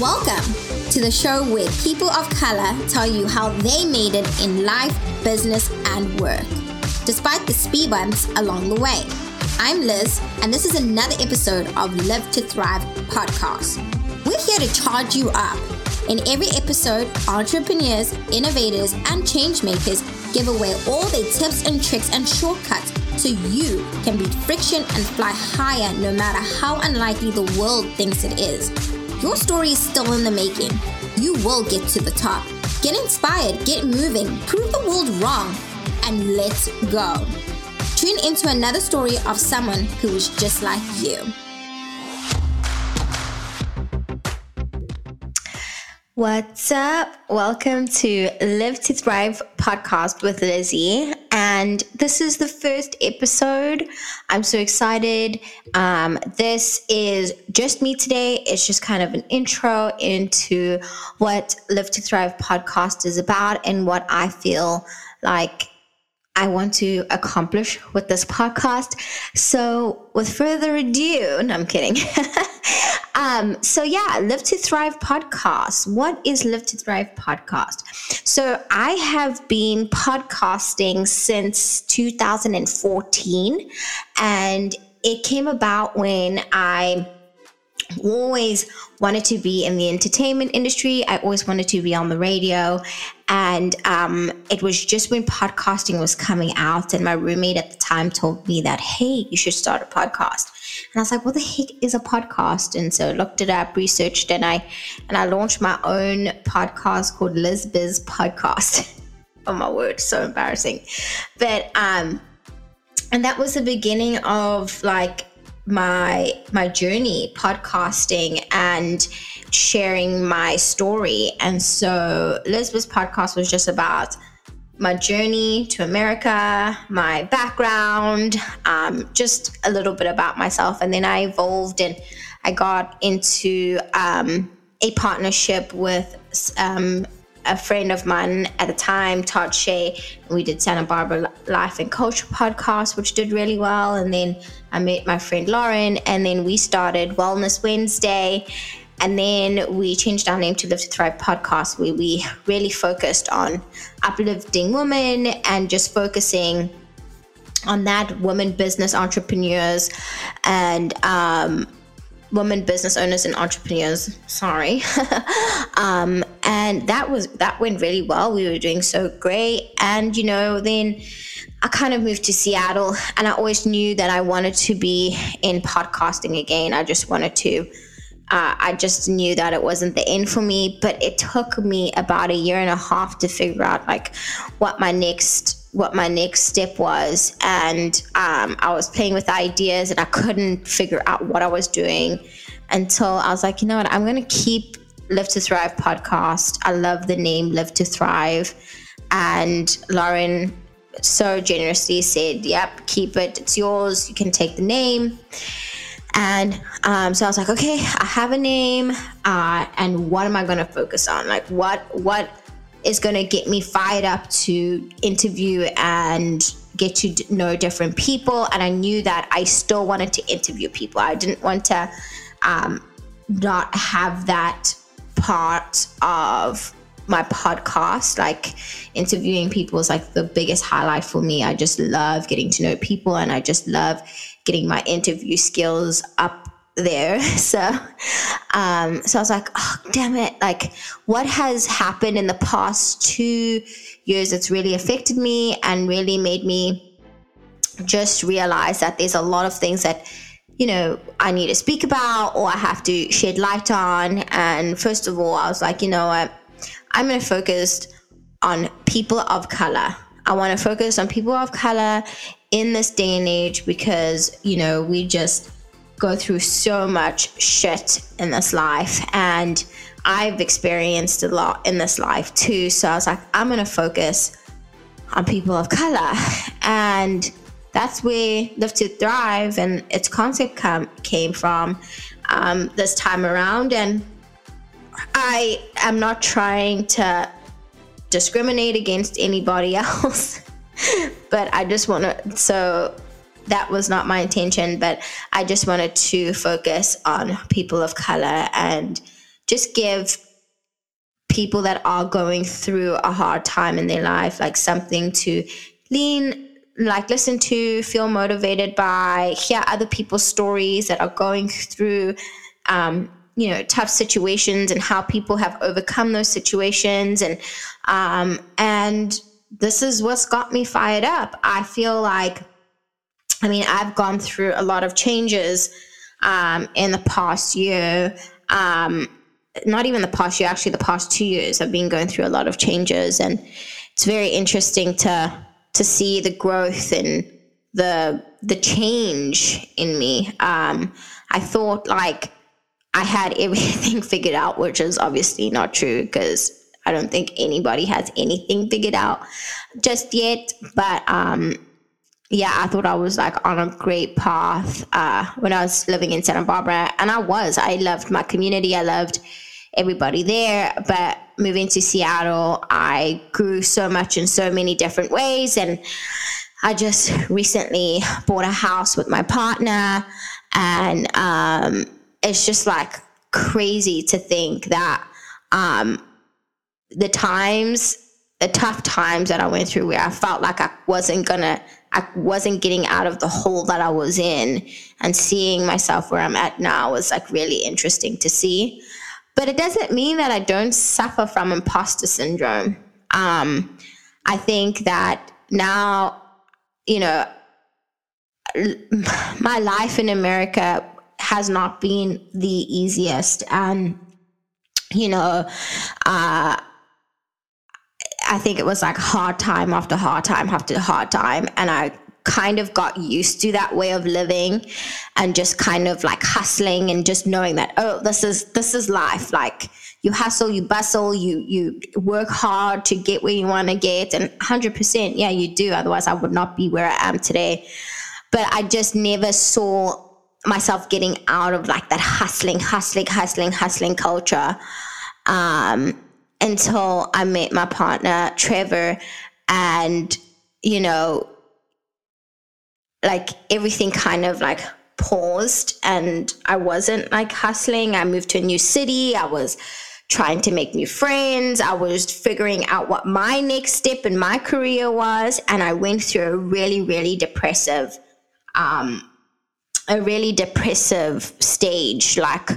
Welcome to the show where people of color tell you how they made it in life, business, and work, despite the speed bumps along the way. I'm Liz, and this is another episode of Live to Thrive podcast. We're here to charge you up. In every episode, entrepreneurs, innovators, and changemakers give away all their tips and tricks and shortcuts so you can beat friction and fly higher no matter how unlikely the world thinks it is. Your story is still in the making. You will get to the top. Get inspired, get moving, prove the world wrong, and let's go. Tune into another story of someone who is just like you. What's up? Welcome to Live to Thrive podcast with Lizzie. And this is the first episode. I'm so excited. Um, this is just me today. It's just kind of an intro into what Live to Thrive podcast is about and what I feel like I want to accomplish with this podcast. So, with further ado, no, I'm kidding. um, so, yeah, Live to Thrive podcast. What is Live to Thrive podcast? So, I have been podcasting since 2014, and it came about when I always wanted to be in the entertainment industry. I always wanted to be on the radio. And um, it was just when podcasting was coming out, and my roommate at the time told me that, hey, you should start a podcast. And I was like, what the heck is a podcast? And so I looked it up, researched, and I and I launched my own podcast called Liz Biz Podcast. oh my word, so embarrassing. But um, and that was the beginning of like my my journey podcasting and sharing my story. And so Liz Biz podcast was just about my journey to america my background um, just a little bit about myself. And then i evolved and i got into um, a partnership with um, a friend of mine at the time, Todd Shea, we did Santa Barbara Life and Culture podcast, which did really well. And then I met my friend Lauren, and then we started Wellness Wednesday. And then we changed our name to Live to Thrive podcast, where we really focused on uplifting women and just focusing on that women business entrepreneurs and um, women business owners and entrepreneurs. Sorry. Um, and that was that went really well. We were doing so great. And you know then i kind of moved to seattle and i always knew that i wanted to be in podcasting again. I just wanted to uh, i just knew that it wasn't the end for me but it took me about a year and a half to figure out like what my next what my next step was. And um, I was playing with ideas and I couldn't figure out what I was doing until I was like, you know what, I'm to keep Live to Thrive podcast. I love the name Live to Thrive. And Lauren so generously said, yep, keep it. It's yours. You can take the name. And um, so I was like, okay, I have a name. Uh, and what am I going to focus on? Like, what, what, is going to get me fired up to interview and get to know different people. And I knew that I still wanted to interview people. I didn't want to um, not have that part of my podcast like interviewing people is like the biggest highlight for me i just love getting to know people and i just love getting my interview skills up there. So, um, so I was like, oh, damn it. Like, what has happened in the past two years that's really affected me and really made me just realize that there's a lot of things that, you know, I need to speak about or I have to shed light on. And first of all, I was like, you know what? I'm going to focus on people of color. I want to focus on people of color in this day and age because, you know, we just, go through so much shit in this life and I've experienced a lot in this life too. So I was like, I'm gonna focus on people of color. And that's where Live to Thrive and its concept come, came from um, this time around. And I am not trying to discriminate against anybody else, but I just want to. So that was not my intention, but I just wanted to focus on people of color and just give people that are going through a hard time in their life like something to lean like listen to feel motivated by hear other people's stories that are going through um, you know tough situations and how people have overcome those situations and um, and this is what's got me fired up. I feel like i mean i've gone through a lot of changes um, in the past year. Um, not even the past year actually the past two years i've been going through a lot of changes and it's very interesting to to see the growth and the the change in me. Um, i thought like I had everything figured out, which is obviously not true because I don't think anybody has anything figured out just yet. But um, yeah, I thought I was like on a great path uh, when I was living in Santa Barbara, and I was. I loved my community. I loved everybody there. But moving to Seattle, I grew so much in so many different ways, and I just recently bought a house with my partner, and um, it's just like crazy to think that um, the times, the tough times that I went through where I felt like I wasn't gonna, I wasn't getting out of the hole that I was in and seeing myself where I'm at now was like really interesting to see. But it doesn't mean that I don't suffer from imposter syndrome. Um, I think that now, you know, my life in America has not been the easiest. And, you know, uh, I think it was like hard time after hard time after hard time. And I kind of got used to that way of living and just kind of like hustling and just knowing that, oh, this is, this is life. Like you hustle, you bustle, you, you work hard to get where you want to get. And hundred percent, yeah, you do. Otherwise I would not be where I am today. But I just never saw myself getting out of like that hustling, hustling, hustling, hustling culture um, until I met my partner, Trevor. And, you know, like everything kind of like paused and I wasn't like hustling. I moved to a new city. I was trying to make new friends. I was figuring out what my next step in my career was. And I went through a really, really depressive um, a really depressive stage. Like,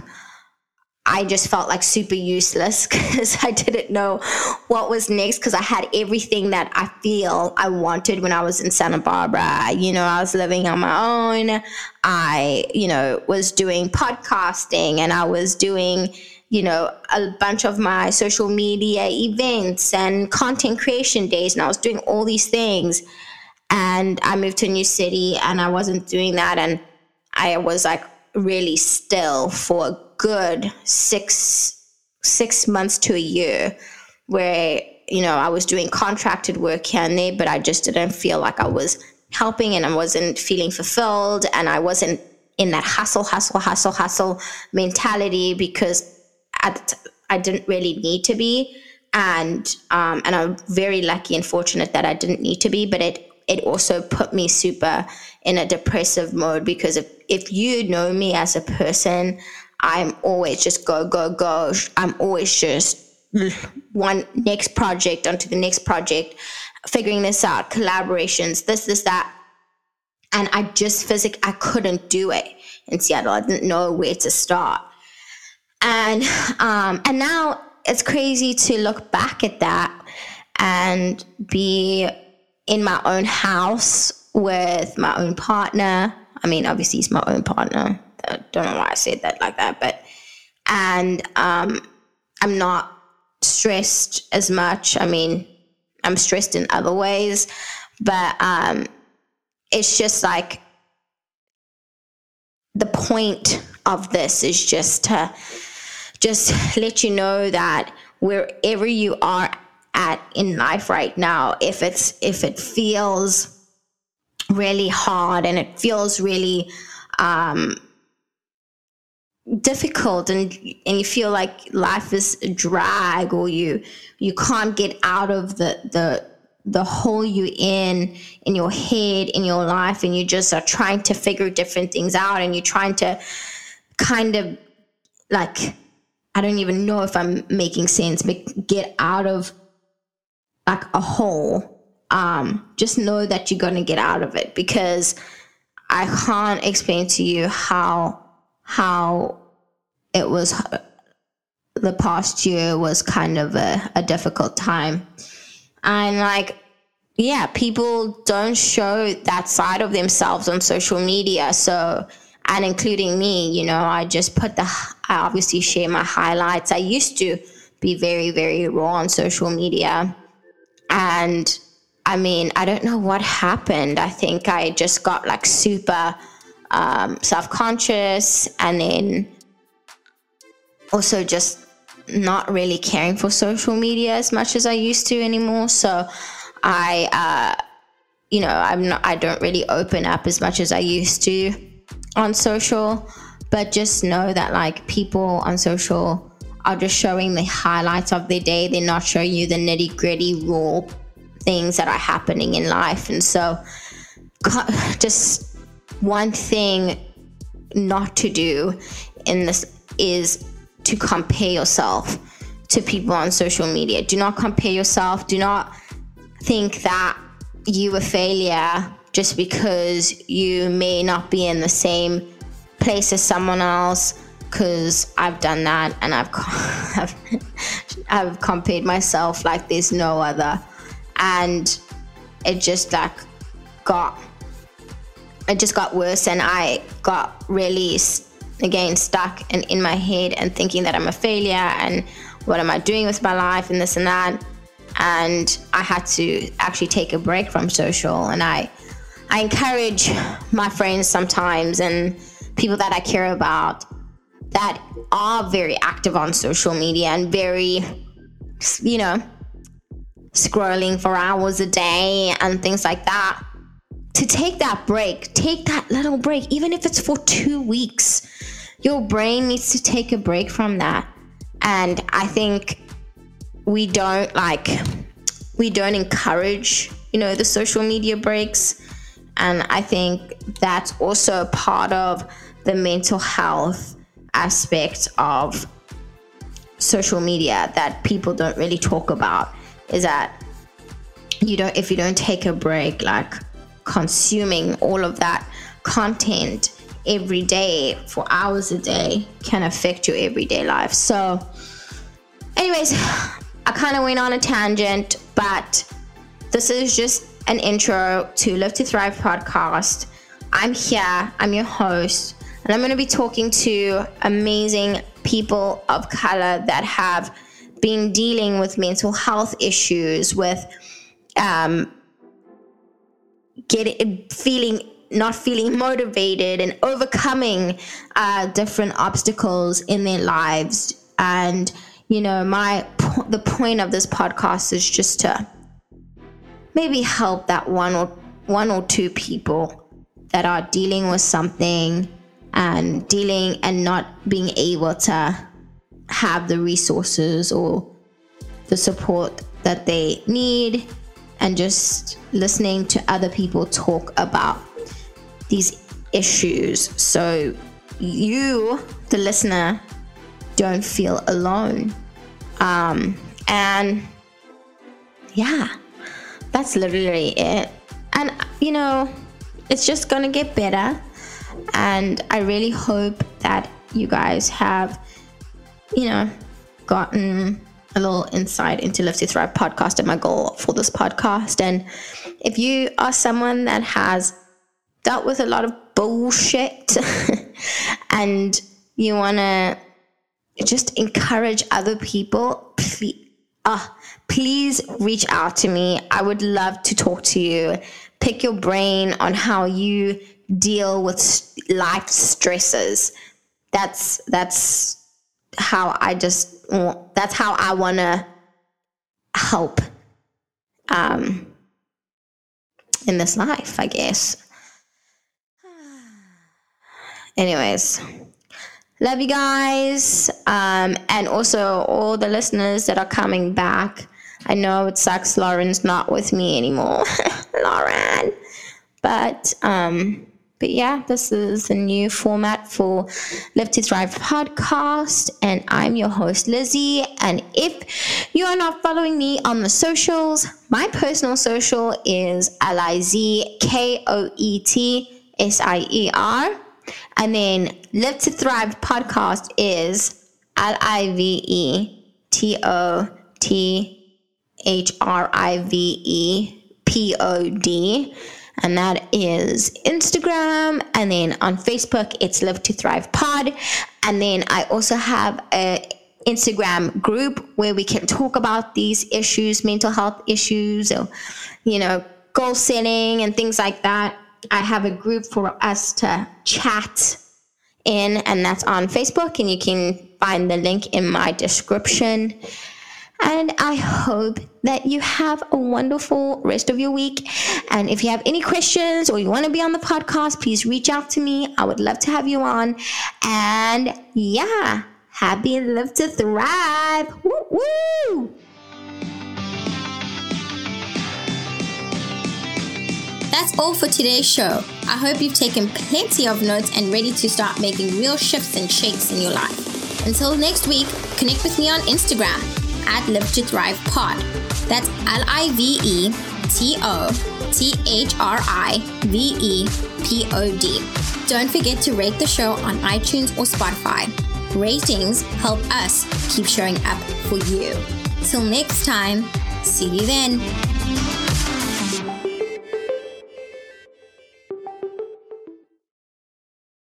I just felt like super useless because I didn't know what was next because I had everything that I feel I wanted when I was in Santa Barbara. You know, I was living on my own. I, you know, was doing podcasting and I was doing, you know, a bunch of my social media events and content creation days. And I was doing all these things. And I moved to a new city and I wasn't doing that. And I was like really still for good six six months to a year where you know I was doing contracted work here and there, but I just didn't feel like I was helping and I wasn't feeling fulfilled and I wasn't in that hustle, hustle, hustle, hustle mentality because at I didn't really need to be. And um, and I'm very lucky and fortunate that I didn't need to be, but it it also put me super in a depressive mode because if, if you know me as a person, I'm always just go, go, go. I'm always just one next project onto the next project, figuring this out, collaborations, this, this, that. And I just physically, I couldn't do it in Seattle. I didn't know where to start. And, um, and now it's crazy to look back at that and be in my own house with my own partner. I mean, obviously, he's my own partner. I don't know why I said that like that, but and um, I'm not stressed as much. I mean, I'm stressed in other ways, but um, it's just like the point of this is just to just let you know that wherever you are at in life right now if it's if it feels really hard and it feels really um, difficult and and you feel like life is a drag or you you can't get out of the the the hole you in in your head in your life and you just are trying to figure different things out and you're trying to kind of like I don't even know if I'm making sense, but get out of like a hole. Um, just know that you're gonna get out of it because I can't explain to you how how it was the past year was kind of a, a difficult time. And like yeah, people don't show that side of themselves on social media. So, and including me, you know, I just put the, I obviously share my highlights. I used to be very, very raw on social media. And I mean, I don't know what happened. I think I just got like super um, self conscious and then also just not really caring for social media as much as I used to anymore. So, I, uh, you know, I'm not, I don't really open up as much as I used to on social, but just know that like people on social are just showing the highlights of their day. They're not showing you the nitty gritty raw things that are happening in life. And so, just one thing not to do in this is to compare yourself to people on social media. Do not compare yourself. Do not think that you are a failure just because you may not be in the same place as someone else because I've done that and I've I've, I've compared myself like there's no other and it just like got it just got worse and I got really again stuck and in my head and thinking that I'm a failure and what am I doing with my life and this and that and I had to actually take a break from social. And I, I encourage my friends sometimes and people that I care about that are very active on social media and very, you know, scrolling for hours a day and things like that. To take that break, take that little break, even if it's for two weeks. Your brain needs to take a break from that. And I think we don't like we don't encourage you know the social media breaks and i think that's also a part of the mental health aspect of social media that people don't really talk about is that you don't if you don't take a break like consuming all of that content every day for hours a day can affect your everyday life so anyways I kind of went on a tangent, but this is just an intro to Live to Thrive podcast. I'm here, I'm your host, and I'm going to be talking to amazing people of color that have been dealing with mental health issues, with um, getting feeling not feeling motivated and overcoming uh, different obstacles in their lives. And you know, my the point of this podcast is just to maybe help that one or one or two people that are dealing with something and dealing and not being able to have the resources or the support that they need and just listening to other people talk about these issues so you the listener don't feel alone. Um, and yeah, that's literally it. And you know, it's just gonna get better. And I really hope that you guys have, you know, gotten a little insight into Live to Thrive podcast and my goal for this podcast. And if you are someone that has dealt with a lot of bullshit and you want to just encourage other people, please, uh, please reach out to me. I would love to talk to you. Pick your brain on how you deal with life stresses. That's that's how I just that's how I want to help um in this life, I guess. Anyways, Love you guys. Um, and also all the listeners that are coming back. I know it sucks Lauren's not with me anymore. Lauren. But um, but yeah, this is a new format for Live to Thrive podcast, and I'm your host, Lizzie. And if you are not following me on the socials, my personal social is L I And then Live to Thrive podcast is L I V E T O T H R I V E P O D and that is Instagram. And then on Facebook, it's Live to Thrive Pod. And then I also have a Instagram group where we can talk about these issues, mental health issues, or, you know, goal setting and things like that. I have a group for us to chat in, and that's on Facebook, and you can find the link in my description. And I hope that you have a wonderful rest of your week. And if you have any questions or you want to be on the podcast, please reach out to me. I would love to have you on. And yeah, happy live to thrive. Woo woo! That's all for today's show. I hope you've taken plenty of notes and ready to start making real shifts and shakes in your life. Until next week, connect with me on Instagram at Live to Thrive Pod. That's L I V E T O T H R I V E P O D. Don't forget to rate the show on iTunes or Spotify. Ratings help us keep showing up for you. Till next time, see you then.